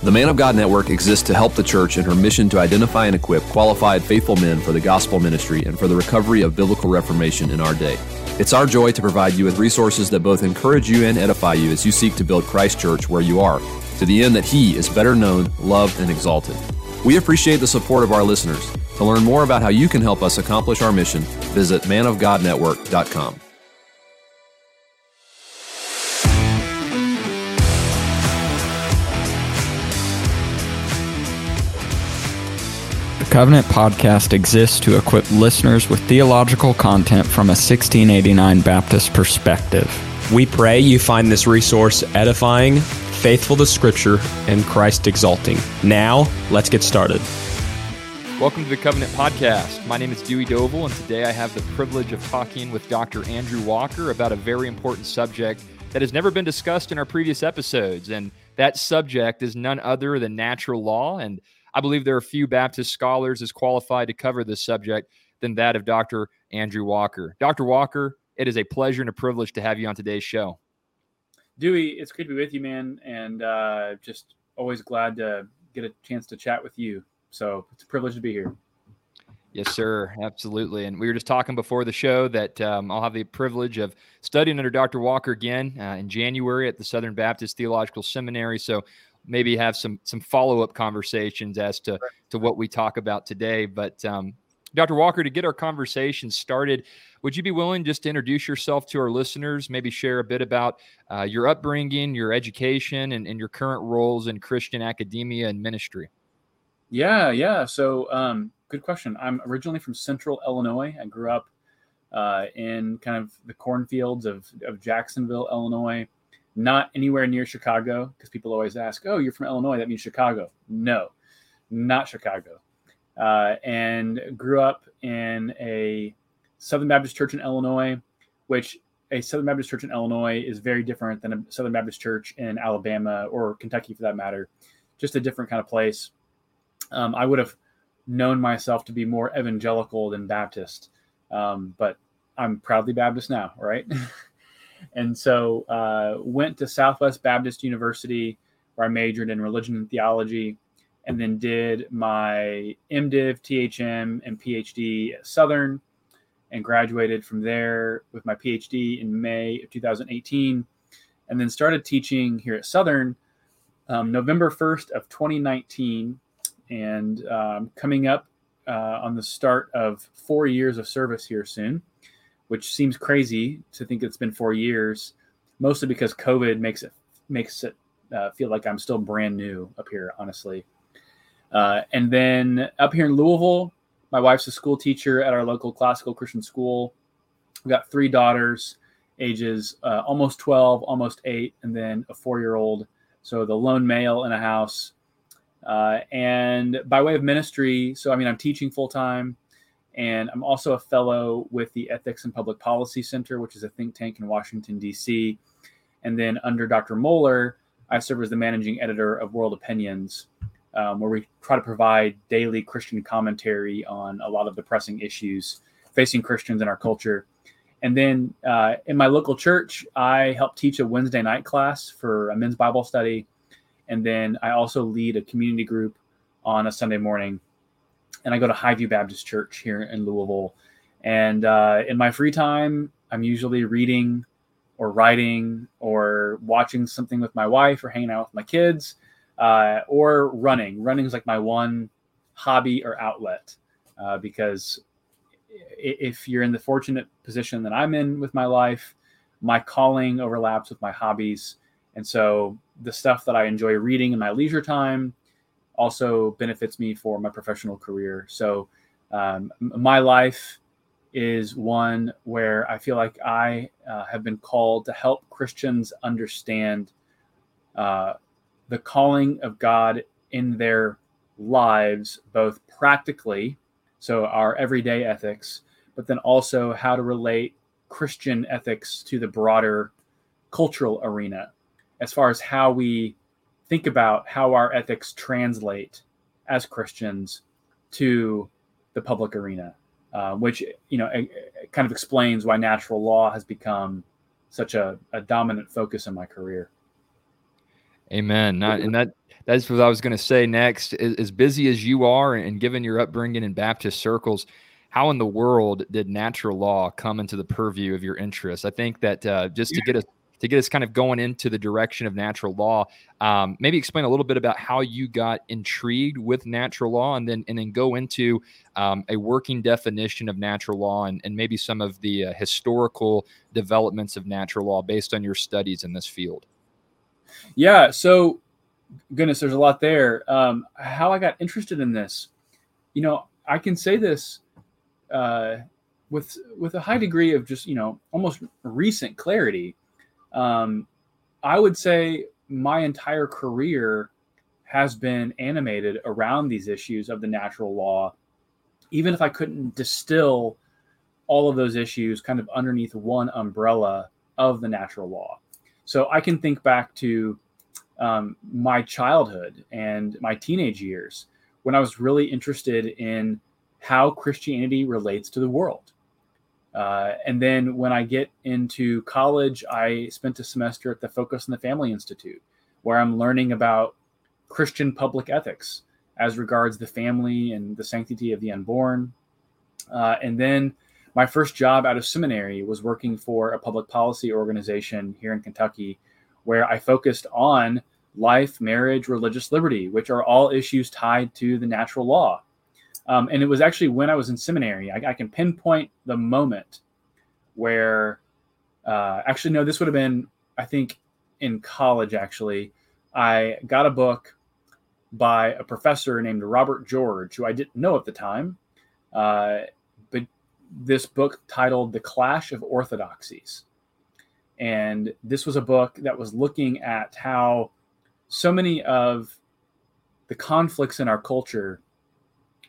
The Man of God Network exists to help the church in her mission to identify and equip qualified, faithful men for the gospel ministry and for the recovery of biblical reformation in our day. It's our joy to provide you with resources that both encourage you and edify you as you seek to build Christ Church where you are, to the end that He is better known, loved, and exalted. We appreciate the support of our listeners. To learn more about how you can help us accomplish our mission, visit manofgodnetwork.com. Covenant Podcast exists to equip listeners with theological content from a 1689 Baptist perspective. We pray you find this resource edifying, faithful to Scripture, and Christ exalting. Now, let's get started. Welcome to the Covenant Podcast. My name is Dewey Dovel, and today I have the privilege of talking with Dr. Andrew Walker about a very important subject that has never been discussed in our previous episodes. And that subject is none other than natural law. And I believe there are few Baptist scholars as qualified to cover this subject than that of Dr. Andrew Walker. Dr. Walker, it is a pleasure and a privilege to have you on today's show. Dewey, it's great to be with you, man, and uh, just always glad to get a chance to chat with you. So it's a privilege to be here. Yes, sir. Absolutely. And we were just talking before the show that um, I'll have the privilege of studying under Dr. Walker again uh, in January at the Southern Baptist Theological Seminary. So maybe have some some follow up conversations as to to what we talk about today. But um, Dr. Walker, to get our conversation started, would you be willing just to introduce yourself to our listeners? Maybe share a bit about uh, your upbringing, your education, and, and, your current roles in Christian academia and ministry. Yeah, yeah. So, um, good question. I'm originally from Central Illinois. I grew up uh, in kind of the cornfields of, of Jacksonville, Illinois not anywhere near Chicago, because people always ask, "Oh, you're from Illinois, that means Chicago." No, not Chicago. Uh, and grew up in a Southern Baptist church in Illinois, which a Southern Baptist church in Illinois is very different than a Southern Baptist church in Alabama or Kentucky, for that matter. Just a different kind of place. Um, I would have known myself to be more evangelical than Baptist, um, but I'm proudly Baptist now, right? And so uh, went to Southwest Baptist University where I majored in religion and theology, and then did my MDiv, THM, and PhD at Southern, and graduated from there with my PhD in May of 2018, and then started teaching here at Southern um, November 1st of 2019, and um, coming up uh, on the start of four years of service here soon which seems crazy to think it's been four years, mostly because COVID makes it makes it uh, feel like I'm still brand new up here, honestly. Uh, and then up here in Louisville, my wife's a school teacher at our local classical Christian school. We've got three daughters, ages uh, almost 12, almost eight, and then a four year old. So the lone male in a house. Uh, and by way of ministry, so I mean, I'm teaching full time. And I'm also a fellow with the Ethics and Public Policy Center, which is a think tank in Washington, D.C. And then under Dr. Mohler, I serve as the managing editor of World Opinions, um, where we try to provide daily Christian commentary on a lot of the pressing issues facing Christians in our culture. And then uh, in my local church, I help teach a Wednesday night class for a men's Bible study. And then I also lead a community group on a Sunday morning and I go to Highview Baptist Church here in Louisville. And uh, in my free time, I'm usually reading or writing or watching something with my wife or hanging out with my kids uh, or running. Running is like my one hobby or outlet uh, because if you're in the fortunate position that I'm in with my life, my calling overlaps with my hobbies. And so the stuff that I enjoy reading in my leisure time also benefits me for my professional career. So um, my life is one where I feel like I uh, have been called to help Christians understand uh, the calling of God in their lives, both practically, so our everyday ethics, but then also how to relate Christian ethics to the broader cultural arena as far as how we think about how our ethics translate as Christians to the public arena, uh, which you know kind of explains why natural law has become such a, a dominant focus in my career. Amen. Not, and that that's what I was going to say next. As, as busy as you are, and given your upbringing in Baptist circles, how in the world did natural law come into the purview of your interests? I think that uh, just to get us to get us kind of going into the direction of natural law, um, maybe explain a little bit about how you got intrigued with natural law, and then and then go into um, a working definition of natural law and, and maybe some of the uh, historical developments of natural law based on your studies in this field. Yeah. So, goodness, there's a lot there. Um, how I got interested in this, you know, I can say this uh, with with a high degree of just you know almost recent clarity. Um, I would say my entire career has been animated around these issues of the natural law, even if I couldn't distill all of those issues kind of underneath one umbrella of the natural law. So I can think back to um, my childhood and my teenage years when I was really interested in how Christianity relates to the world. Uh, and then when I get into college, I spent a semester at the Focus on the Family Institute, where I'm learning about Christian public ethics as regards the family and the sanctity of the unborn. Uh, and then my first job out of seminary was working for a public policy organization here in Kentucky, where I focused on life, marriage, religious liberty, which are all issues tied to the natural law. Um, and it was actually when I was in seminary, I, I can pinpoint the moment where, uh, actually, no, this would have been, I think, in college, actually. I got a book by a professor named Robert George, who I didn't know at the time. Uh, but this book titled The Clash of Orthodoxies. And this was a book that was looking at how so many of the conflicts in our culture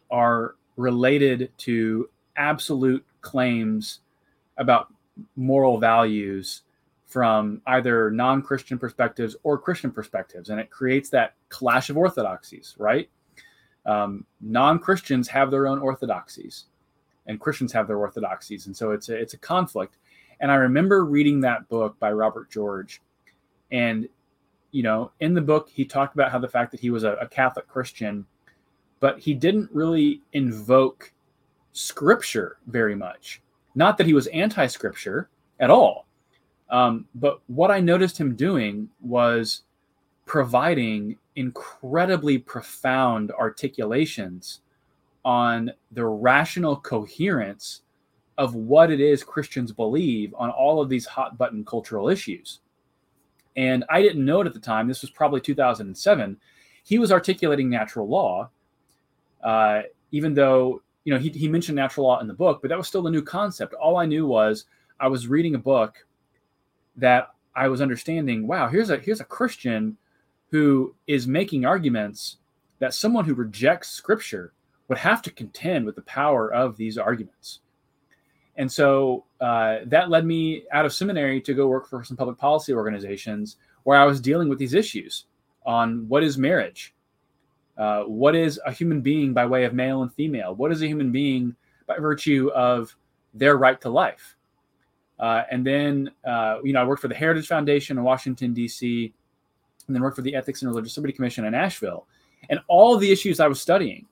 are related to absolute claims about moral values from either non Christian perspectives or Christian perspectives. And it creates that clash of orthodoxies, right? Um, non Christians have their own orthodoxies, and Christians have their orthodoxies. And so it's a, it's a conflict. And I remember reading that book by Robert George. And, you know, in the book, he talked about how the fact that he was a, a Catholic Christian but he didn't really invoke scripture very much. Not that he was anti scripture at all. Um, but what I noticed him doing was providing incredibly profound articulations on the rational coherence of what it is Christians believe on all of these hot button cultural issues. And I didn't know it at the time. This was probably 2007. He was articulating natural law uh, even though you know he, he mentioned natural law in the book, but that was still a new concept. All I knew was I was reading a book that I was understanding. Wow, here's a here's a Christian who is making arguments that someone who rejects Scripture would have to contend with the power of these arguments. And so uh, that led me out of seminary to go work for some public policy organizations where I was dealing with these issues on what is marriage, uh, what is a human being by way of male and female? What is a human being by virtue of their right to life? Uh, and then, uh, you know, I worked for the Heritage Foundation in Washington, D.C., and then worked for the Ethics and Religious Liberty Commission in Nashville. And all the issues I was studying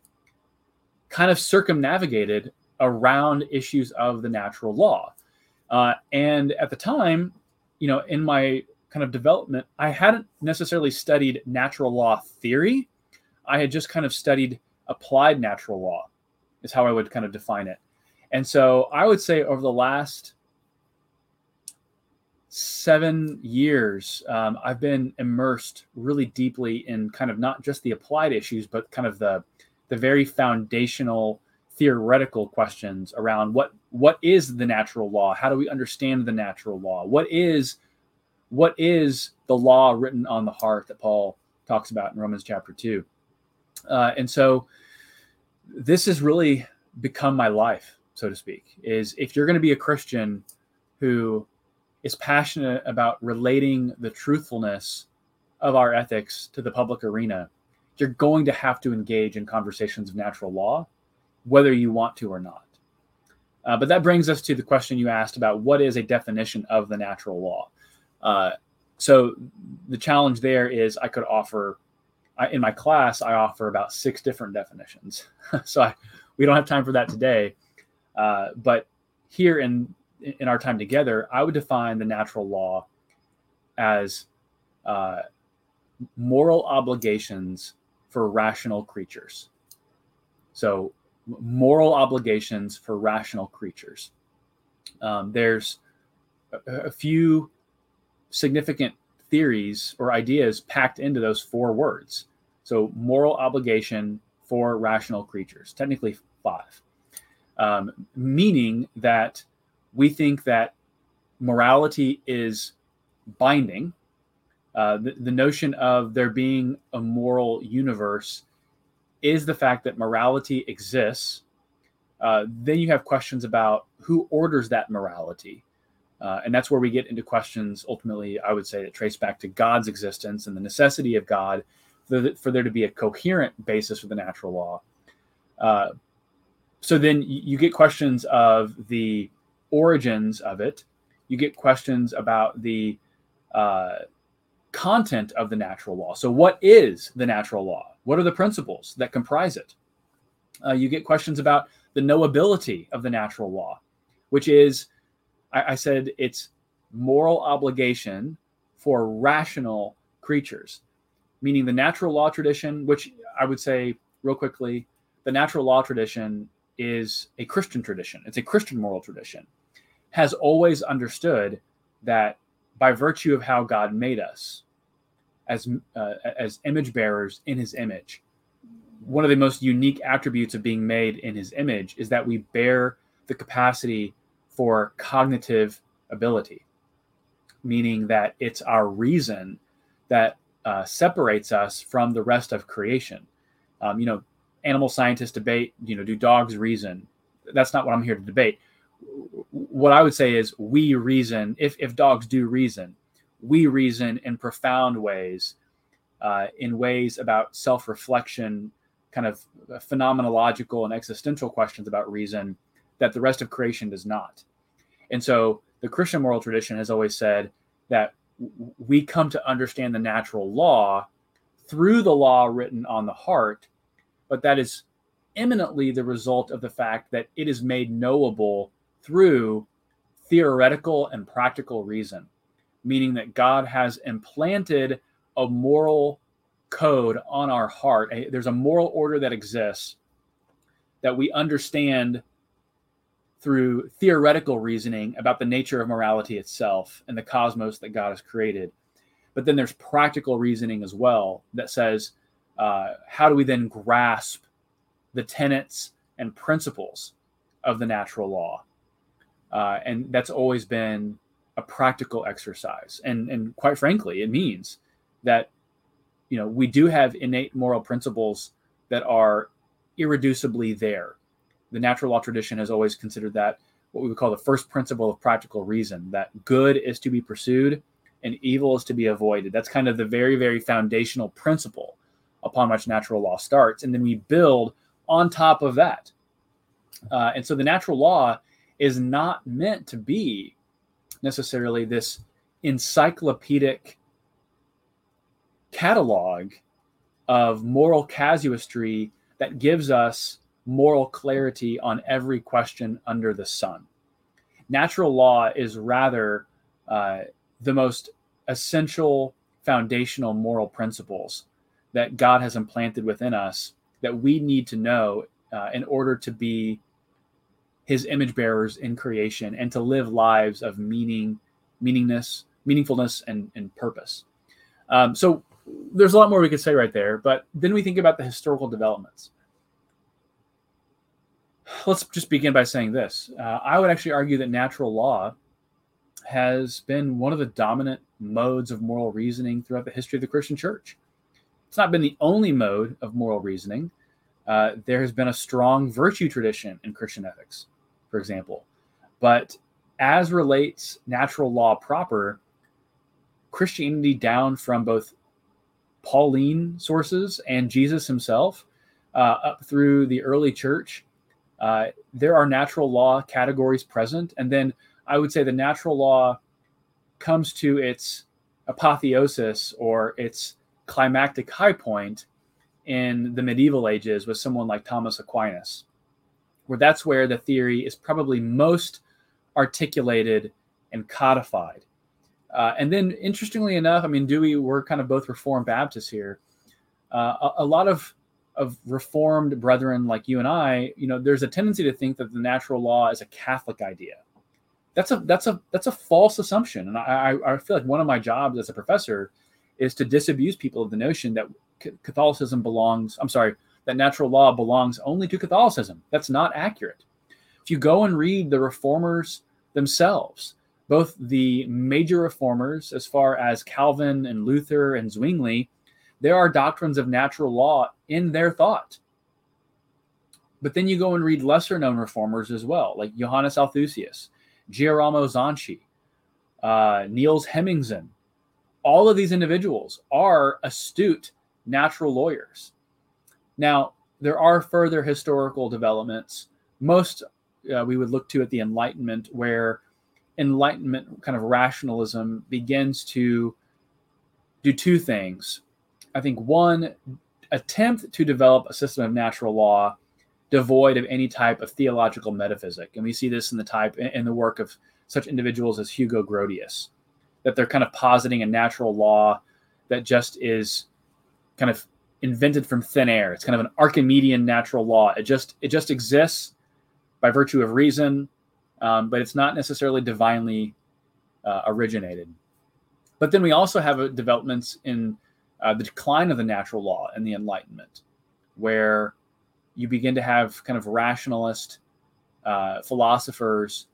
kind of circumnavigated around issues of the natural law. Uh, and at the time, you know, in my kind of development, I hadn't necessarily studied natural law theory I had just kind of studied applied natural law, is how I would kind of define it. And so I would say over the last seven years, um, I've been immersed really deeply in kind of not just the applied issues, but kind of the the very foundational theoretical questions around what what is the natural law? How do we understand the natural law? What is what is the law written on the heart that Paul talks about in Romans chapter two? Uh, and so this has really become my life, so to speak, is if you're going to be a Christian who is passionate about relating the truthfulness of our ethics to the public arena, you're going to have to engage in conversations of natural law, whether you want to or not. Uh, but that brings us to the question you asked about what is a definition of the natural law. Uh, so the challenge there is I could offer I, in my class I offer about six different definitions. so I, we don't have time for that today, uh, but here in in our time together, I would define the natural law as uh, moral obligations for rational creatures. So, moral obligations for rational creatures. Um, there's a, a few significant theories or ideas packed into those four words. So, moral obligation for rational creatures, technically five, um, meaning that we think that morality is binding. Uh, the, the notion of there being a moral universe is the fact that morality exists. Uh, then you have questions about who orders that morality. Uh, and that's where we get into questions ultimately, I would say, that trace back to God's existence and the necessity of God for, for there to be a coherent basis for the natural law. Uh, so then you get questions of the origins of it. You get questions about the uh, content of the natural law. So, what is the natural law? What are the principles that comprise it? Uh, you get questions about the knowability of the natural law, which is, I, I said, it's moral obligation for rational creatures, meaning the natural law tradition, which I would say real quickly, the natural law tradition is a Christian tradition. It's a Christian moral tradition has always understood that by virtue of how God made us as uh, as image bearers in His image, one of the most unique attributes of being made in His image is that we bear the capacity for cognitive ability, meaning that it's our reason that uh, separates us from the rest of creation. Um, you know, animal scientists debate, you know, do dogs reason? That's not what I'm here to debate what I would say is we reason, if, if dogs do reason, we reason in profound ways, uh, in ways about self reflection, kind of phenomenological and existential questions about reason that the rest of creation does not. And so the Christian moral tradition has always said that we come to understand the natural law through the law written on the heart, but that is eminently the result of the fact that it is made knowable through theoretical and practical reason, meaning that God has implanted a moral code on our heart. There's a moral order that exists that we understand through theoretical reasoning about the nature of morality itself and the cosmos that God has created. But then there's practical reasoning as well that says, uh, how do we then grasp the tenets and principles of the natural law? uh, and that's always been a practical exercise. And and quite frankly, it means that you know we do have innate moral principles that are irreducibly there. The natural law tradition has always considered that what we would call the first principle of practical reason that good is to be pursued and evil is to be avoided. That's kind of the very, very foundational principle upon which natural law starts. And then we build on top of that. Uh, and so the natural law is not meant to be necessarily this encyclopedic catalog of moral casuistry that gives us moral clarity on every question under the sun. Natural law is rather uh, the most essential foundational moral principles that God has implanted within us that we need to know uh, in order to be his image bearers in creation and to live lives of meaning, meaningness, meaningfulness, and, and purpose. Um, so there's a lot more we could say right there, but then we think about the historical developments. Let's just begin by saying this. Uh, I would actually argue that natural law has been one of the dominant modes of moral reasoning throughout the history of the Christian church. It's not been the only mode of moral reasoning. Uh, there has been a strong virtue tradition in Christian ethics for example. But as relates natural law proper, Christianity down from both Pauline sources and Jesus himself uh, up through the early church, uh, there are natural law categories present. And then I would say the natural law comes to its apotheosis or its climactic high point in the medieval ages with someone like Thomas Aquinas, where that's where the theory is probably most articulated and codified. Uh, and then, interestingly enough, I mean, Dewey, we're kind of both Reformed Baptists here. Uh, a, a, lot of of Reformed brethren like you and I, you know, there's a tendency to think that the natural law is a Catholic idea. That's a that's a that's a false assumption, and I I feel like one of my jobs as a professor is to disabuse people of the notion that Catholicism belongs. I'm sorry, that natural law belongs only to Catholicism. That's not accurate. If you go and read the reformers themselves, both the major reformers, as far as Calvin and Luther and Zwingli, there are doctrines of natural law in their thought. But then you go and read lesser known reformers as well, like Johannes Althusius, Girolamo Zanchi, uh, Niels Hemmingsen. All of these individuals are astute natural lawyers. Now, there are further historical developments. Most uh, we would look to at the Enlightenment, where Enlightenment kind of rationalism begins to do two things. I think one, attempt to develop a system of natural law devoid of any type of theological metaphysic. And we see this in the type in the work of such individuals as Hugo Grotius, that they're kind of positing a natural law that just is kind of invented from thin air. It's kind of an Archimedean natural law. It just it just exists by virtue of reason, um, but it's not necessarily divinely uh, originated. But then we also have developments in uh, the decline of the natural law and the Enlightenment, where you begin to have kind of rationalist uh, philosophers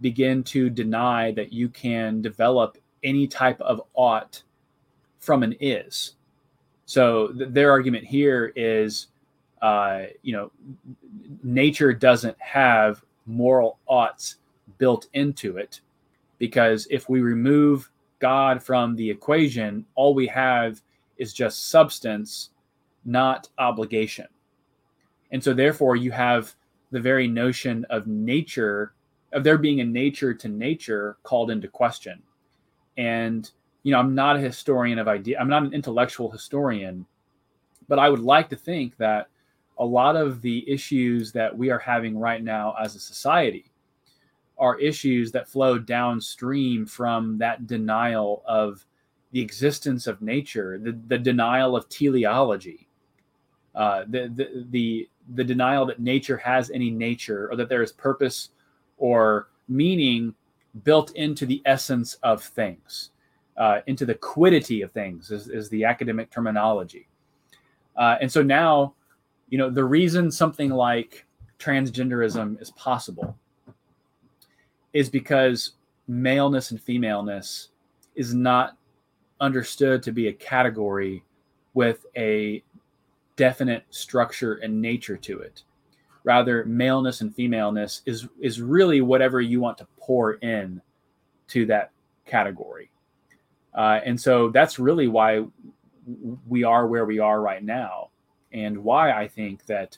begin to deny that you can develop any type of ought from an is. So th- their argument here is, uh, you know, nature doesn't have moral oughts built into it because if we remove God from the equation, all we have is just substance, not obligation. And so, therefore, you have the very notion of nature, of there being a nature to nature called into question. And you know, I'm not a historian of idea. I'm not an intellectual historian, but I would like to think that a lot of the issues that we are having right now as a society are issues that flow downstream from that denial of the existence of nature, the, the denial of teleology, uh, the, the, the, the denial that nature has any nature or that there is purpose or meaning built into the essence of things uh, into the quiddity of things is, is the academic terminology. Uh, and so now, you know, the reason something like transgenderism is possible is because maleness and femaleness is not understood to be a category with a definite structure and nature to it. Rather, maleness and femaleness is is really whatever you want to pour in to that category. Uh, and so that's really why we are where we are right now, and why I think that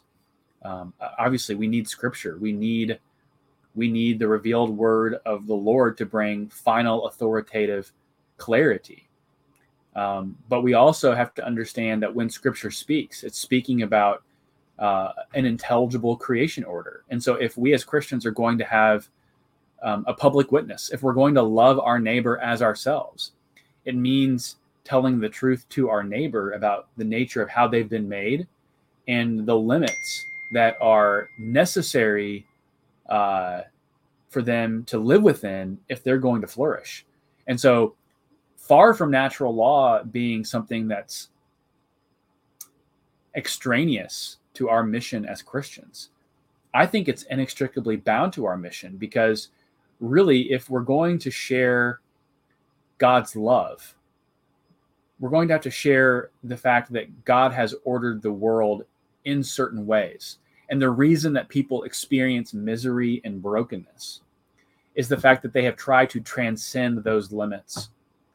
um, obviously we need Scripture. We need we need the revealed Word of the Lord to bring final authoritative clarity. Um, but we also have to understand that when Scripture speaks, it's speaking about uh, an intelligible creation order. And so, if we as Christians are going to have um, a public witness, if we're going to love our neighbor as ourselves, it means telling the truth to our neighbor about the nature of how they've been made and the limits that are necessary uh, for them to live within if they're going to flourish. And so, far from natural law being something that's extraneous to our mission as Christians, I think it's inextricably bound to our mission because really, if we're going to share God's love, we're going to have to share the fact that God has ordered the world in certain ways. And the reason that people experience misery and brokenness is the fact that they have tried to transcend those limits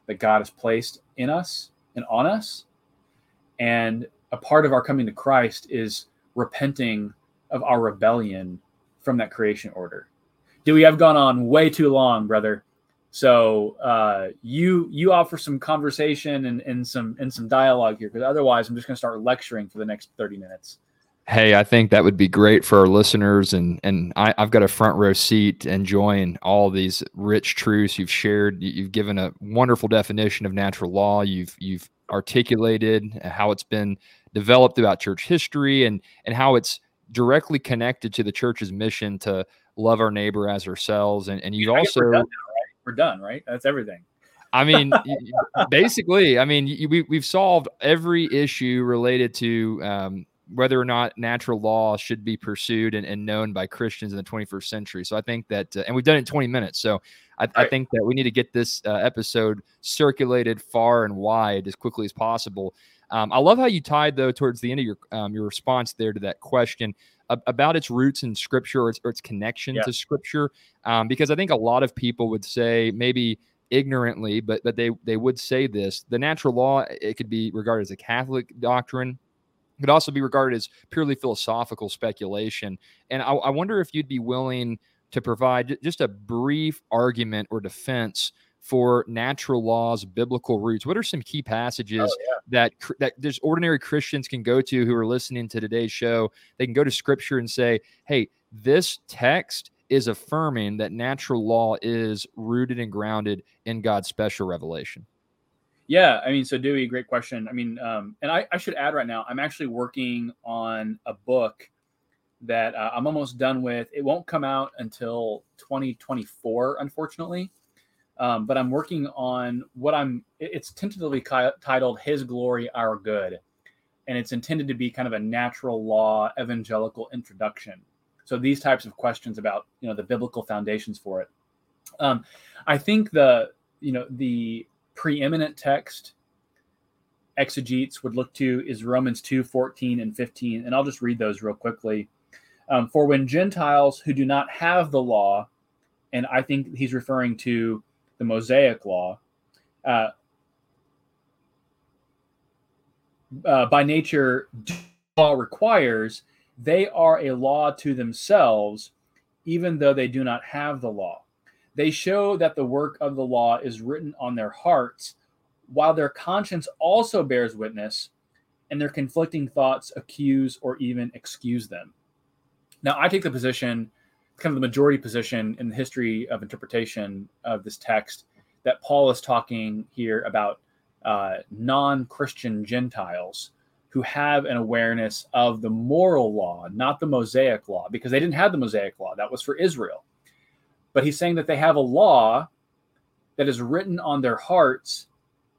that God has placed in us and on us. And a part of our coming to Christ is repenting of our rebellion from that creation order. Dewey have gone on way too long, brother? So uh, you you offer some conversation and, and some and some dialogue here, because otherwise I'm just going to start lecturing for the next 30 minutes. Hey, I think that would be great for our listeners, and and I, have got a front row seat enjoying all these rich truths you've shared. You've given a wonderful definition of natural law. You've you've articulated how it's been developed throughout church history, and and how it's directly connected to the church's mission to love our neighbor as ourselves. And and you've also we're done, now, right? we're done, right? That's everything. I mean, basically, I mean, we, we've solved every issue related to um, whether or not natural law should be pursued and, and, known by Christians in the 21st century. So I think that, uh, and we've done it in 20 minutes. So I, right. I think that we need to get this uh, episode circulated far and wide as quickly as possible. Um, I love how you tied though towards the end of your um, your response there to that question about its roots in Scripture or its, or its connection yeah. to Scripture, um, because I think a lot of people would say maybe ignorantly, but but they they would say this: the natural law it could be regarded as a Catholic doctrine could also be regarded as purely philosophical speculation. And I, I wonder if you'd be willing to provide just a brief argument or defense for natural laws, biblical roots. What are some key passages oh, yeah. that that just ordinary Christians can go to who are listening to today's show? They can go to Scripture and say, "Hey, this text." Is affirming that natural law is rooted and grounded in God's special revelation. Yeah, I mean, so Dewey, great question. I mean, um, and I, I, should add right now, I'm actually working on a book that uh, I'm almost done with. It won't come out until 2024, unfortunately. Um, but I'm working on what I'm. It's tentatively ki- titled "His Glory, Our Good," and it's intended to be kind of a natural law evangelical introduction. So these types of questions about you know the biblical foundations for it. Um, I think the you know the preeminent text exegetes would look to is Romans 2 14 and 15. And I'll just read those real quickly. Um, For when Gentiles who do not have the law, and I think he's referring to the Mosaic law, uh, uh, by nature, law requires, they are a law to themselves, even though they do not have the law. They show that the work of the law is written on their hearts, while their conscience also bears witness, and their conflicting thoughts accuse or even excuse them. Now, I take the position, kind of the majority position in the history of interpretation of this text, that Paul is talking here about uh, non Christian Gentiles who have an awareness of the moral law, not the Mosaic law, because they didn't have the Mosaic law. That was for Israel but he's saying that they have a law that is written on their hearts,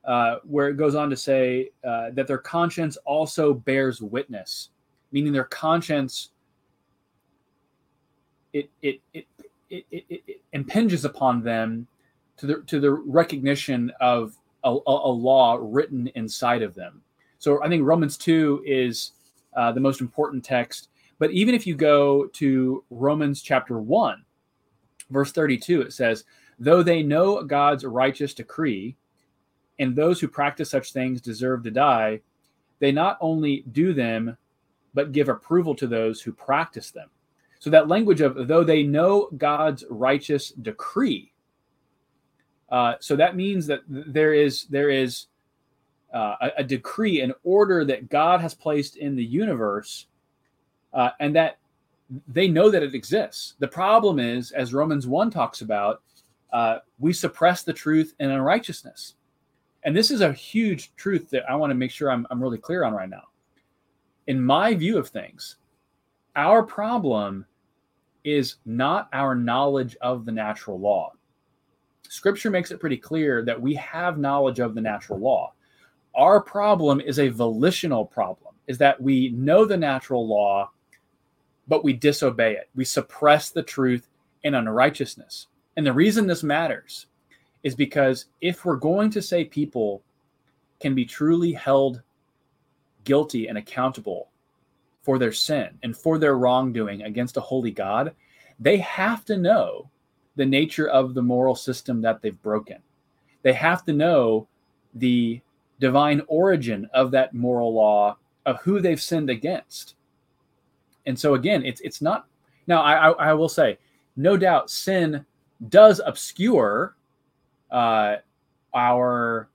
uh, where it goes on to say uh, that their conscience also bears witness, meaning their conscience it it it it, it, it impinges upon them to the to the recognition of a, a, law written inside of them. So I think Romans two is uh, the most important text. But even if you go to Romans chapter one, verse 32, it says, Though they know God's righteous decree, and those who practice such things deserve to die, they not only do them, but give approval to those who practice them. So that language of though they know God's righteous decree. Uh, so that means that there is there is uh, a, a, decree, an order that God has placed in the universe, uh, and that they know that it exists. The problem is, as Romans 1 talks about, uh, we suppress the truth in unrighteousness. And this is a huge truth that I want to make sure I'm, I'm really clear on right now. In my view of things, our problem is not our knowledge of the natural law. Scripture makes it pretty clear that we have knowledge of the natural law. Our problem is a volitional problem, is that we know the natural law but we disobey it. We suppress the truth in unrighteousness. And the reason this matters is because if we're going to say people can be truly held guilty and accountable for their sin and for their wrongdoing against a holy God, they have to know the nature of the moral system that they've broken. They have to know the divine origin of that moral law of who they've sinned against. And so again, it's it's not now I, I, I will say, no doubt sin does obscure uh, our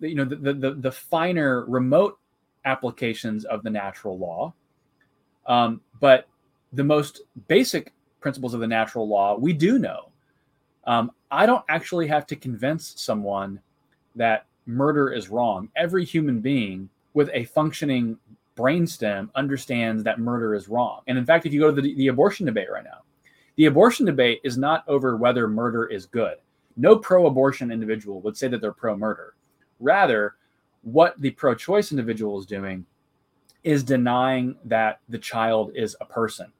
you know the, the the finer remote applications of the natural law. Um, but the most basic principles of the natural law we do know. Um, i don't actually have to convince someone that murder is wrong. Every human being with a functioning brainstem understands that murder is wrong and in fact if you go to the, the abortion debate right now the abortion debate is not over whether murder is good no pro abortion individual would say that they're pro murder. Rather, what the pro choice individual is doing is denying that the child is a person.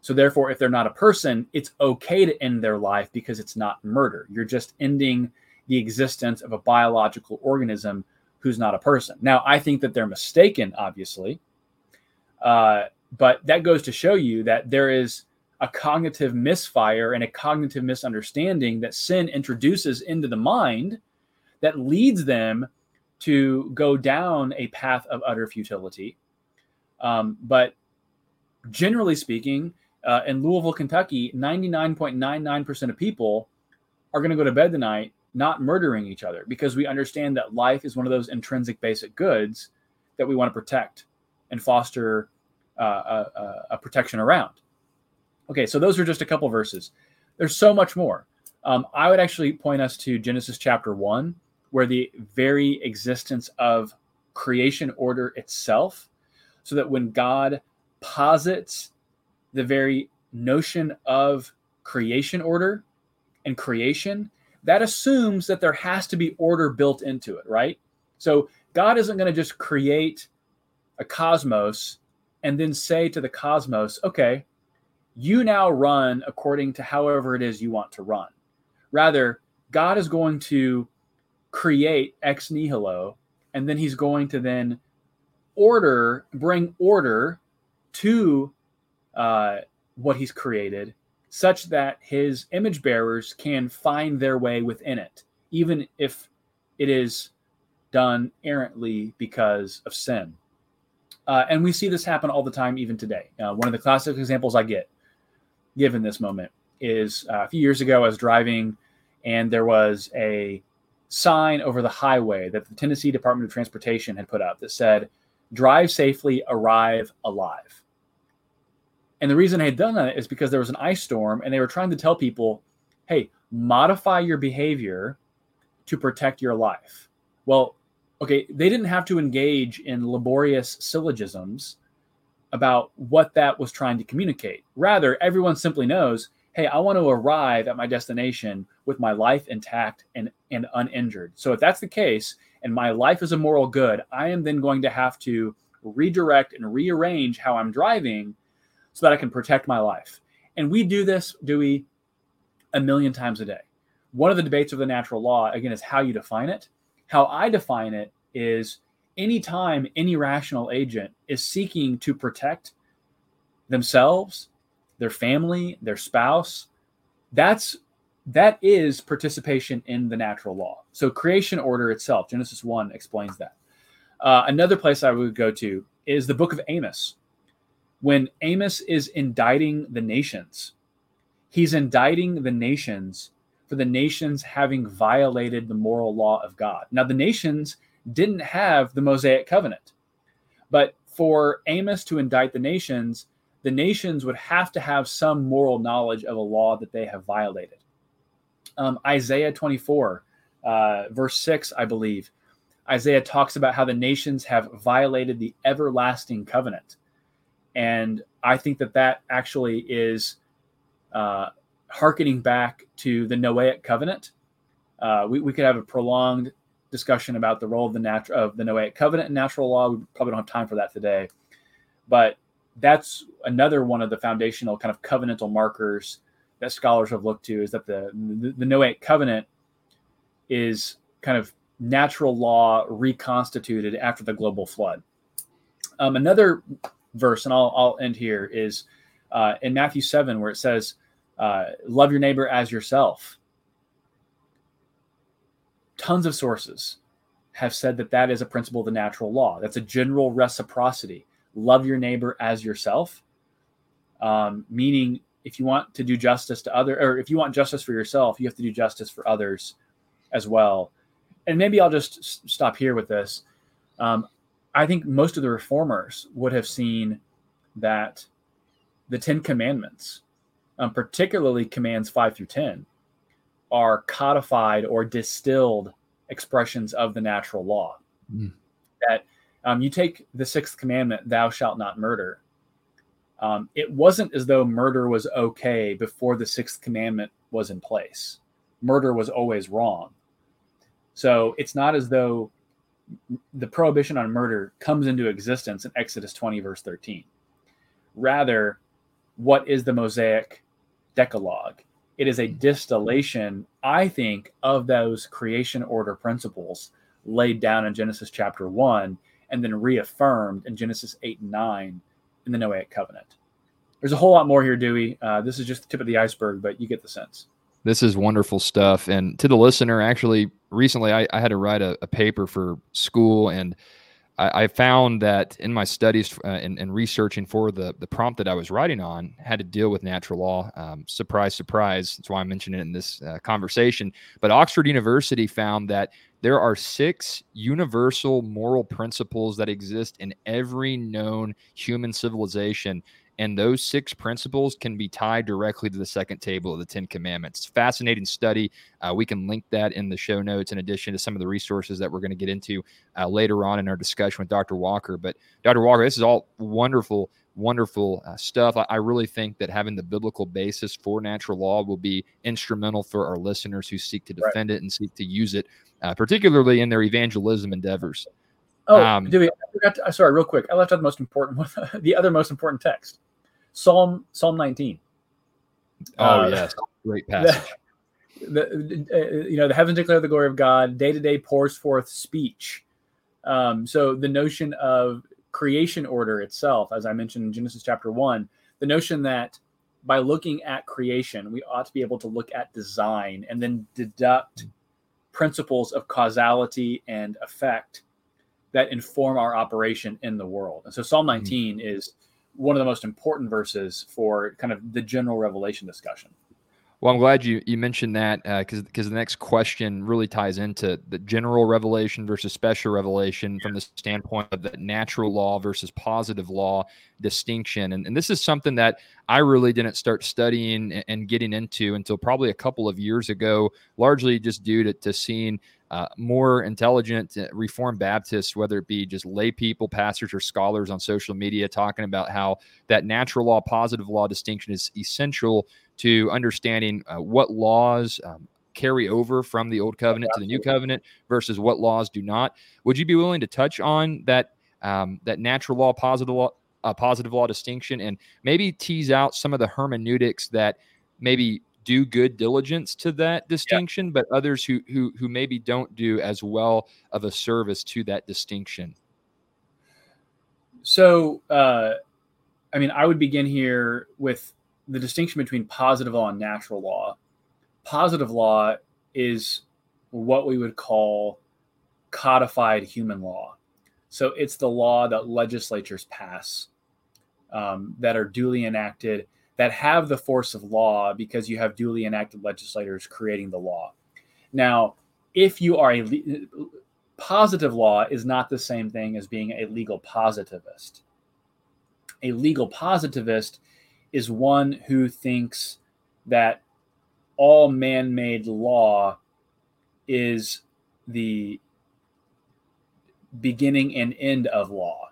So, therefore, if they're not a person, it's okay to end their life because it's not murder. You're just ending the existence of a biological organism who's not a person. Now, I think that they're mistaken, obviously. Uh, but that goes to show you that there is a cognitive misfire and a cognitive misunderstanding that sin introduces into the mind that leads them to go down a path of utter futility. Um, but generally speaking, uh, in Louisville, Kentucky, 99.99% of people are going to go to bed tonight not murdering each other because we understand that life is one of those intrinsic basic goods that we want to protect and foster uh, a, a, protection around. Okay, so those are just a couple verses. There's so much more. Um, I would actually point us to Genesis chapter one, where the very existence of creation order itself, so that when God posits the very notion of creation order and creation, that assumes that there has to be order built into it, right? So God isn't going to just create a cosmos and then say to the cosmos, okay, you now run according to however it is you want to run. Rather, God is going to create ex nihilo, and then he's going to then order, bring order to uh, what he's created, such that his image bearers can find their way within it, even if it is done errantly because of sin. Uh, and we see this happen all the time, even today. Uh, one of the classic examples I get given this moment is uh, a few years ago, I was driving and there was a sign over the highway that the Tennessee Department of Transportation had put up that said, Drive safely, arrive alive. And the reason I had done that is because there was an ice storm and they were trying to tell people, hey, modify your behavior to protect your life. Well, okay, they didn't have to engage in laborious syllogisms about what that was trying to communicate. Rather, everyone simply knows, hey, I want to arrive at my destination with my life intact and, and uninjured. So if that's the case, and my life is a moral good, I am then going to have to redirect and rearrange how I'm driving so that I can protect my life. And we do this, Dewey, a million times a day. One of the debates of the natural law, again, is how you define it. How I define it is anytime any rational agent is seeking to protect themselves, their family, their spouse, that's that is participation in the natural law. So creation order itself, Genesis 1 explains that. Uh, another place I would go to is the book of Amos. When Amos is indicting the nations, he's indicting the nations for the nations having violated the moral law of God. Now, the nations didn't have the Mosaic covenant. But for Amos to indict the nations, the nations would have to have some moral knowledge of a law that they have violated. Um, Isaiah 24, uh, verse 6, I believe, Isaiah talks about how the nations have violated the everlasting covenant. And I think that that actually is uh, hearkening back to the Noahic covenant. Uh, we, we could have a prolonged discussion about the role of the natural of the Noahic covenant and natural law. We probably don't have time for that today, but that's another one of the foundational kind of covenantal markers that scholars have looked to is that the the, the Noahic covenant is kind of natural law reconstituted after the global flood. Um, another verse, and I'll, I'll end here, is uh, in Matthew 7, where it says, uh, Love your neighbor as yourself tons of sources have said that that is a principle of the natural law. That's a general reciprocity. Love your neighbor as yourself, um, meaning if you want to do justice to other, or if you want justice for yourself, you have to do justice for others as well. And maybe I'll just stop here with this. Um, I think most of the reformers would have seen that the Ten Commandments, um, particularly commands five through 10, are codified or distilled expressions of the natural law. Mm. That um, you take the sixth commandment, thou shalt not murder. Um, it wasn't as though murder was okay before the sixth commandment was in place. Murder was always wrong. So it's not as though the prohibition on murder comes into existence in Exodus 20, verse 13. Rather, what is the Mosaic Decalogue? It is a distillation, I think, of those creation order principles laid down in Genesis chapter 1 and then reaffirmed in Genesis 8 and 9 in the Noahic covenant. There's a whole lot more here, Dewey. Uh, this is just the tip of the iceberg, but you get the sense. This is wonderful stuff. And to the listener, actually, recently I, I had to write a, a, paper for school, and I, found that in my studies uh, and, and, researching for the, the prompt that I was writing on, had to deal with natural law. Um, surprise, surprise. That's why I mentioned it in this uh, conversation. But Oxford University found that there are six universal moral principles that exist in every known human civilization and those six principles can be tied directly to the second table of the Ten Commandments. fascinating study. Uh, we can link that in the show notes in addition to some of the resources that we're going to get into uh, later on in our discussion with Dr. Walker. But Dr. Walker, this is all wonderful, wonderful uh, stuff. I, I, really think that having the biblical basis for natural law will be instrumental for our listeners who seek to defend right. it and seek to use it, uh, particularly in their evangelism endeavors. Oh, um, Dewey? I forgot to, sorry, real quick. I left out the most important one, the other most important text. Psalm Psalm 19. Oh uh, yes, great passage. The, the uh, you know the heavens declare the glory of God. Day to day pours forth speech. Um, so the notion of creation order itself, as I mentioned in Genesis chapter one, the notion that by looking at creation, we ought to be able to look at design and then deduct principles of causality and effect that inform our operation in the world. And so Psalm hmm. 19 mm-hmm. is one of the most important verses for kind of the general revelation discussion. Well, I'm glad you you mentioned that because uh, because the next question really ties into the general revelation versus special revelation from the standpoint of the natural law versus positive law distinction, and and this is something that I really didn't start studying and getting into until probably a couple of years ago, largely just due to, to seeing uh, more intelligent Reformed Baptists, whether it be just lay people, pastors, or scholars on social media, talking about how that natural law, positive law distinction is essential to understanding uh, what laws um, carry over from the old covenant to the new covenant versus what laws do not. Would you be willing to touch on that um, that natural law, positive law, uh, positive law distinction, and maybe tease out some of the hermeneutics that maybe do good diligence to that distinction, yeah. but others who who who maybe don't do as well of a service to that distinction. So, uh, I mean, I would begin here with the distinction between positive law and natural law. Positive law is what we would call codified human law. So it's the law that legislatures pass um, that are duly enacted that have the force of law because you have duly enacted legislators creating the law. Now, if you are a le- positive law is not the same thing as being a legal positivist. A legal positivist is one who thinks that all man-made law is the beginning and end of law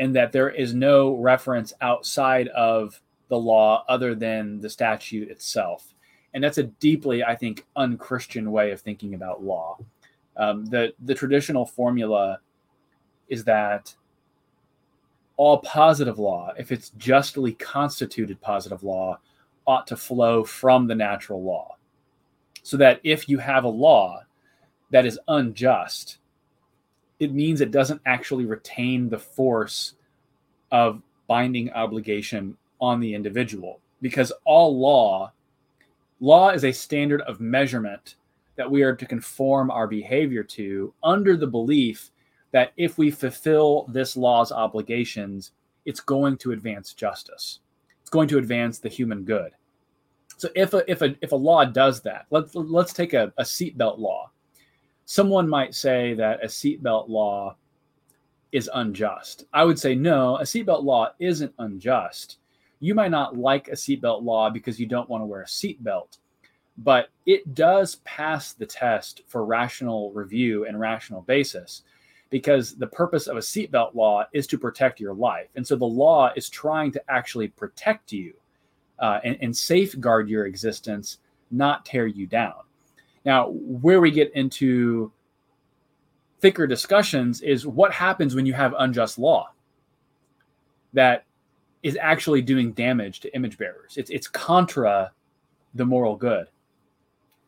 and that there is no reference outside of the law other than the statute itself. And that's a deeply, I think, unchristian way of thinking about law. Um, the the traditional formula is that all positive law, if it's justly constituted positive law, ought to flow from the natural law. So that if you have a law that is unjust, it means it doesn't actually retain the force of binding obligation on the individual because all law law is a standard of measurement that we are to conform our behavior to under the belief that if we fulfill this law's obligations it's going to advance justice it's going to advance the human good. So if a if a if a law does that, let's let's take a, a seatbelt law. Someone might say that a seatbelt law is unjust. I would say no, a seatbelt law isn't unjust. You might not like a seatbelt law because you don't want to wear a seatbelt, but it does pass the test for rational review and rational basis because the purpose of a seatbelt law is to protect your life. And so the law is trying to actually protect you uh, and, and safeguard your existence, not tear you down. Now, where we get into thicker discussions is what happens when you have unjust law that is actually doing damage to image bearers. It's it's contra the moral good.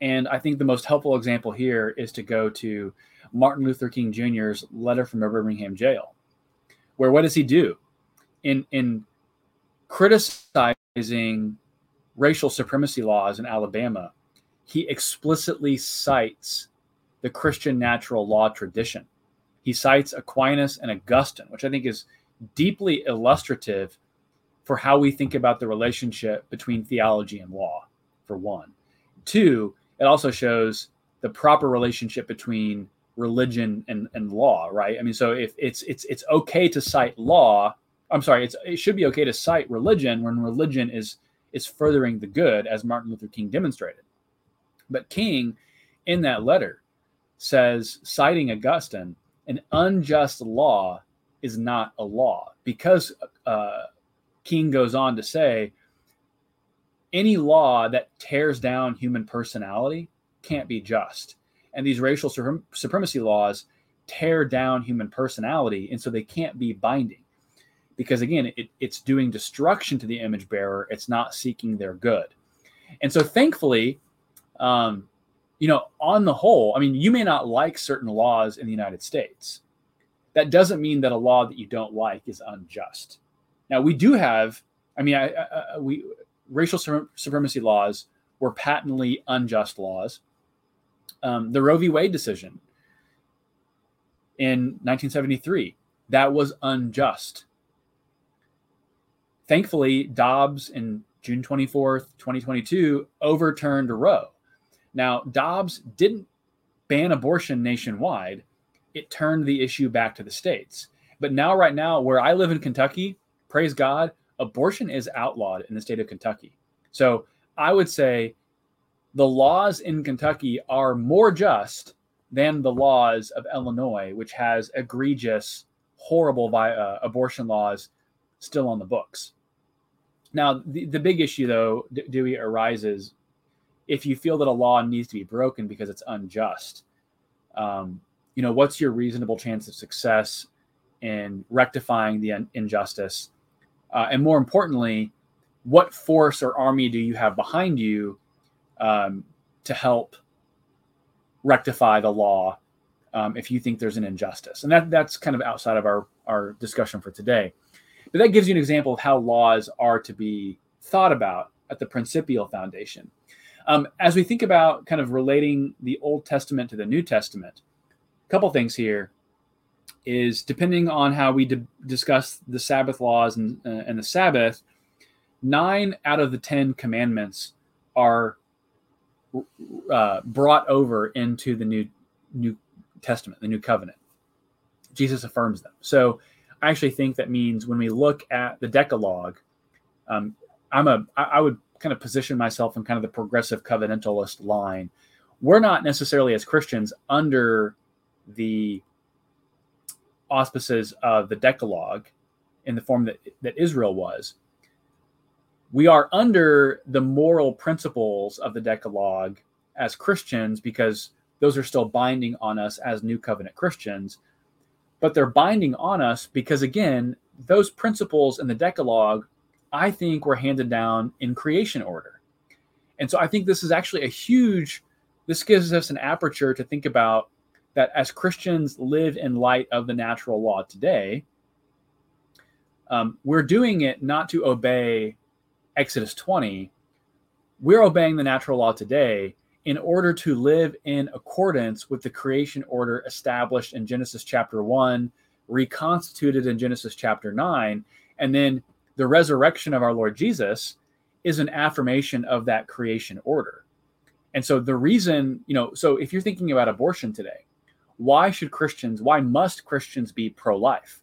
And I think the most helpful example here is to go to Martin Luther King Jr.'s letter from a Birmingham jail, where what does he do? In in criticizing racial supremacy laws in Alabama, he explicitly cites the Christian natural law tradition. He cites Aquinas and Augustine, which I think is deeply illustrative for how we think about the relationship between theology and law, for one. Two, it also shows the proper relationship between religion and, and law, right? I mean, so if it's it's it's okay to cite law, I'm sorry, it's it should be okay to cite religion when religion is is furthering the good, as Martin Luther King demonstrated. But King, in that letter, says, citing Augustine, an unjust law is not a law because uh, King goes on to say, any law that tears down human personality can't be just. And these racial supremacy laws tear down human personality and so they can't be binding. Because again it, it's doing destruction to the image bearer. It's not seeking their good. And so thankfully um, you know on the whole i mean you may not like certain laws in the united states. That doesn't mean that a law that you don't like is unjust now we do have i mean I, I, we racial supremacy laws were patently unjust laws um, the Roe v. Wade decision in 1973 that was unjust. Thankfully, Dobbs in June 24th, 2022, overturned Roe. Now, Dobbs didn't ban abortion nationwide, it turned the issue back to the states. But now, right now, where I live in Kentucky, praise God, abortion is outlawed in the state of Kentucky. So I would say the laws in Kentucky are more just than the laws of Illinois, which has egregious, horrible uh, abortion laws still on the books. Now, the, the big issue, though, Dewey, arises if you feel that a law needs to be broken because it's unjust. Um, you know, what's your reasonable chance of success in rectifying the injustice? Uh, and more importantly, what force or army do you have behind you um, to help rectify the law um, if you think there's an injustice. And that that's kind of outside of our, our discussion for today. But that gives you an example of how laws are to be thought about at the principial foundation. Um, as we think about kind of relating the Old Testament to the New Testament, a couple things here is depending on how we discuss the Sabbath laws and, uh, and the Sabbath, nine out of the 10 commandments are uh, brought over into the new New Testament, the New Covenant. Jesus affirms them. So I actually think that means when we look at the Decalogue, um, I'm a I would kind of position myself in kind of the progressive covenantalist line. We're not necessarily as Christians under the auspices of the Decalogue in the form that that Israel was, we are under the moral principles of the Decalogue as Christians because those are still binding on us as New Covenant Christians. But they're binding on us because, again, those principles in the Decalogue, I think, were handed down in creation order. And so I think this is actually a huge, this gives us an aperture to think about that as Christians live in light of the natural law today, um, we're doing it not to obey Exodus 20, we're obeying the natural law today in order to live in accordance with the creation order established in Genesis chapter 1, reconstituted in Genesis chapter 9, and then the resurrection of our Lord Jesus is an affirmation of that creation order. And so the reason, you know, so if you're thinking about abortion today, why should Christians, why must Christians be pro life?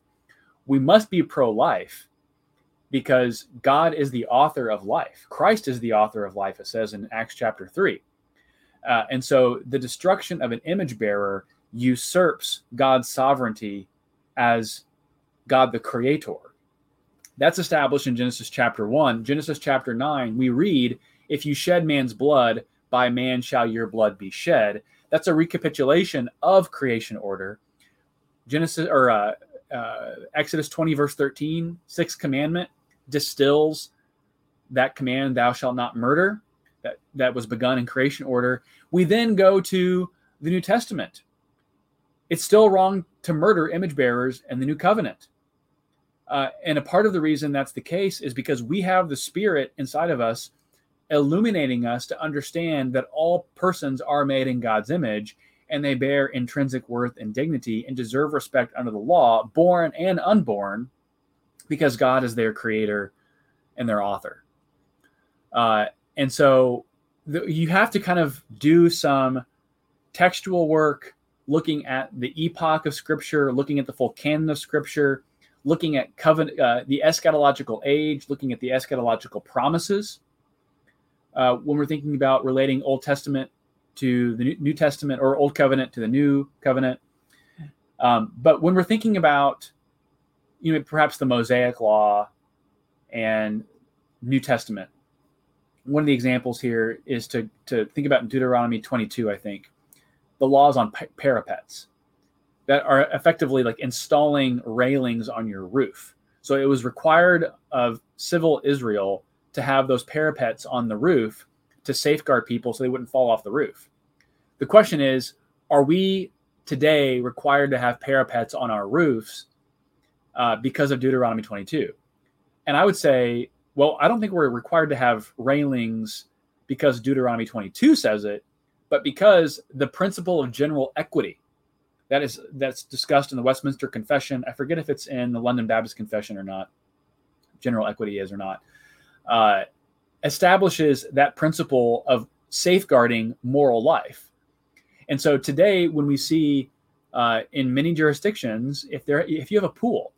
We must be pro life because God is the author of life. Christ is the author of life, it says in Acts chapter 3. Uh, and so the destruction of an image bearer usurps God's sovereignty as God the creator. That's established in Genesis chapter 1. Genesis chapter 9, we read, If you shed man's blood, by man shall your blood be shed. That's a recapitulation of creation order. Genesis or uh, uh, Exodus 20, verse 13, sixth commandment distills that command, thou shalt not murder, that, that was begun in creation order. We then go to the New Testament. It's still wrong to murder image bearers in the New Covenant. Uh, and a part of the reason that's the case is because we have the Spirit inside of us illuminating us to understand that all persons are made in God's image and they bear intrinsic worth and dignity and deserve respect under the law, born and unborn, because God is their creator and their author. Uh, and so you have to kind of do some textual work looking at the epoch of scripture, looking at the full canon of scripture, looking at covenant, uh, the eschatological age, looking at the eschatological promises. Uh, when we're thinking about relating Old Testament to the New Testament or Old Covenant to the New Covenant. Um, but when we're thinking about, you know, perhaps the Mosaic Law and New Testament, one of the examples here is to to think about Deuteronomy 22. I think the laws on parapets that are effectively like installing railings on your roof. So it was required of civil Israel to have those parapets on the roof to safeguard people so they wouldn't fall off the roof. The question is, are we today required to have parapets on our roofs uh, because of Deuteronomy 22? And I would say, well, I don't think we're required to have railings because Deuteronomy 22 says it, but because the principle of general equity that is that's discussed in the Westminster Confession. I forget if it's in the London Baptist Confession or not. General equity is or not. Uh, establishes that principle of safeguarding moral life. And so today, when we see uh, in many jurisdictions, if there if you have a pool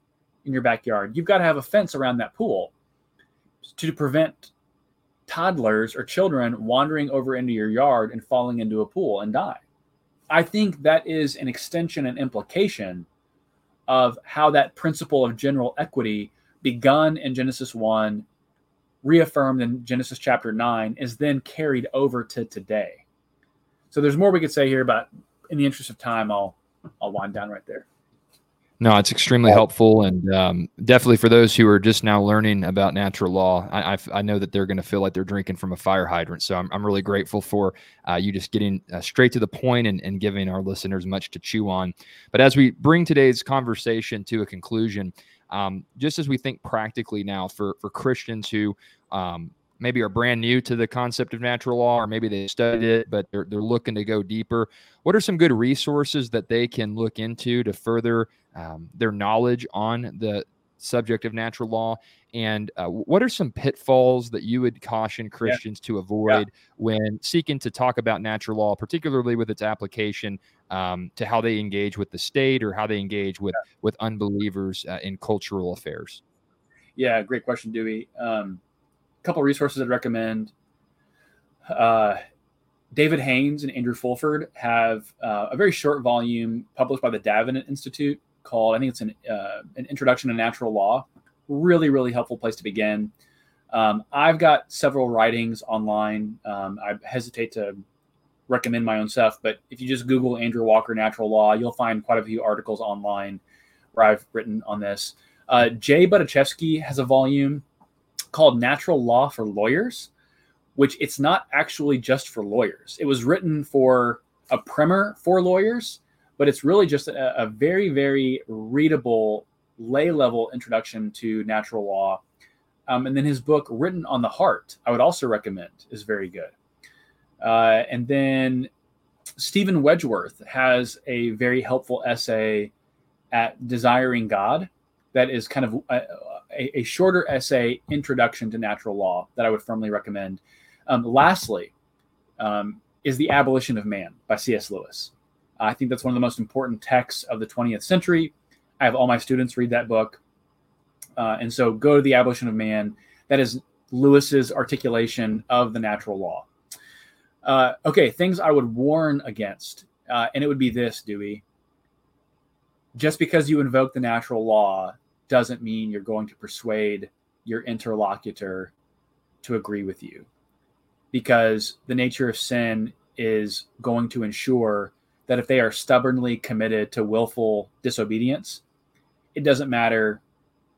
in your backyard, you've got to have a fence around that pool to prevent toddlers or children wandering over into your yard and falling into a pool and die. I think that is an extension and implication of how that principle of general equity begun in Genesis 1 reaffirmed in Genesis chapter 9 is then carried over to today. So there's more we could say here, but in the interest of time, I'll I'll wind down right there. No, it's extremely helpful, and um, definitely for those who are just now learning about natural law, I, I, I know that they're going to feel like they're drinking from a fire hydrant. So I'm, I'm really grateful for uh, you just getting uh, straight to the point and, and giving our listeners much to chew on. But as we bring today's conversation to a conclusion, um, just as we think practically now for for Christians who um, maybe are brand new to the concept of natural law, or maybe they studied it, but they're, they're looking to go deeper. What are some good resources that they can look into to further um, their knowledge on the subject of natural law? And uh, what are some pitfalls that you would caution Christians yeah. to avoid yeah. when seeking to talk about natural law, particularly with its application um, to how they engage with the state or how they engage with yeah. with unbelievers uh, in cultural affairs? Yeah, great question, Dewey. Um, couple resources I'd recommend. Uh, David Haines and Andrew Fulford have uh, a very short volume published by the Davenant Institute called, I think it's an, uh, an Introduction to Natural Law. Really, really helpful place to begin. Um, I've got several writings online. Um, I hesitate to recommend my own stuff, but if you just Google Andrew Walker Natural Law, you'll find quite a few articles online where I've written on this. Uh, J. Budziszewski has a volume called Natural Law for Lawyers, which it's not actually just for lawyers. It was written for a primer for lawyers, but it's really just a, a very, very readable lay level introduction to natural law. Um, and then his book, Written on the Heart, I would also recommend, is very good. Uh, and then Steven Wedgeworth has a very helpful essay at Desiring God that is kind of a, a, a, shorter essay, Introduction to Natural Law, that I would firmly recommend. Um, lastly, um, is The Abolition of Man by C.S. Lewis. I think that's one of the most important texts of the 20th century. I have all my students read that book. Uh, and so go to The Abolition of Man. That is Lewis's articulation of the natural law. Uh, okay, things I would warn against. Uh, and it would be this, Dewey. Just because you invoke the natural law doesn't mean you're going to persuade your interlocutor to agree with you. Because the nature of sin is going to ensure that if they are stubbornly committed to willful disobedience, it doesn't matter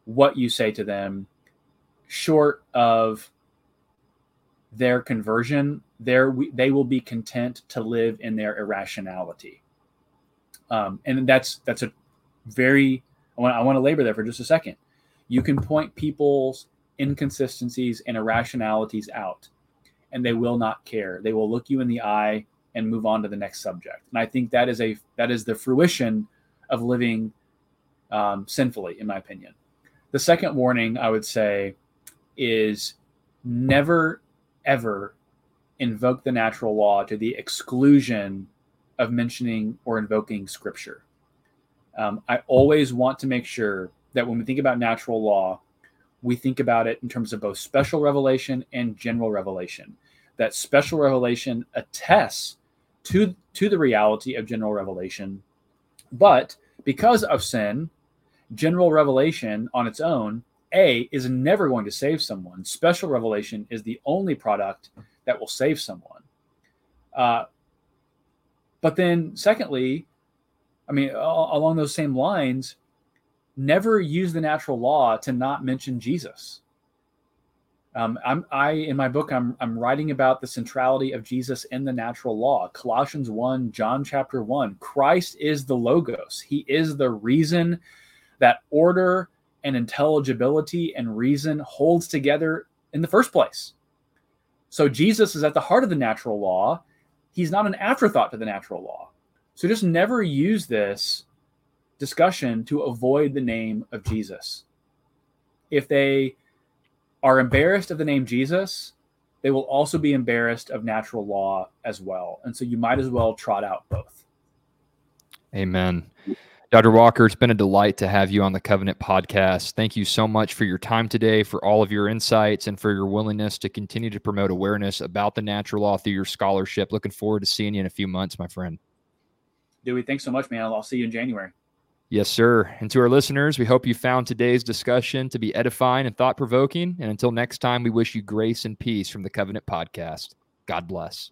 what you say to them, short of their conversion, they will be content to live in their irrationality. Um, and that's that's a very I want, I want to labor there for just a second. You can point people's inconsistencies and irrationalities out, and they will not care. They will look you in the eye and move on to the next subject. And I think that is a that is the fruition of living um, sinfully, in my opinion. The second warning I would say is never ever invoke the natural law to the exclusion of mentioning or invoking scripture. Um, I always want to make sure that when we think about natural law, we think about it in terms of both special revelation and general revelation. That special revelation attests to, to the reality of general revelation, but because of sin, general revelation on its own, A, is never going to save someone. Special revelation is the only product that will save someone. Uh, but then, secondly, I mean, along those same lines, never use the natural law to not mention Jesus. Um, I'm, I in my book, I'm, I'm writing about the centrality of Jesus in the natural law. Colossians 1, John chapter 1. Christ is the Logos. He is the reason that order and intelligibility and reason holds together in the first place. So Jesus is at the heart of the natural law. He's not an afterthought to the natural law. So just never use this discussion to avoid the name of Jesus. If they are embarrassed of the name Jesus, they will also be embarrassed of natural law as well. And so you might as well trot out both. Amen. Dr. Walker, it's been a delight to have you on the Covenant podcast. Thank you so much for your time today, for all of your insights, and for your willingness to continue to promote awareness about the natural law through your scholarship. Looking forward to seeing you in a few months, my friend. Dewey, thanks so much, man. I'll see you in January. Yes, sir. And to our listeners, we hope you found today's discussion to be edifying and thought provoking. And until next time, we wish you grace and peace from the Covenant Podcast. God bless.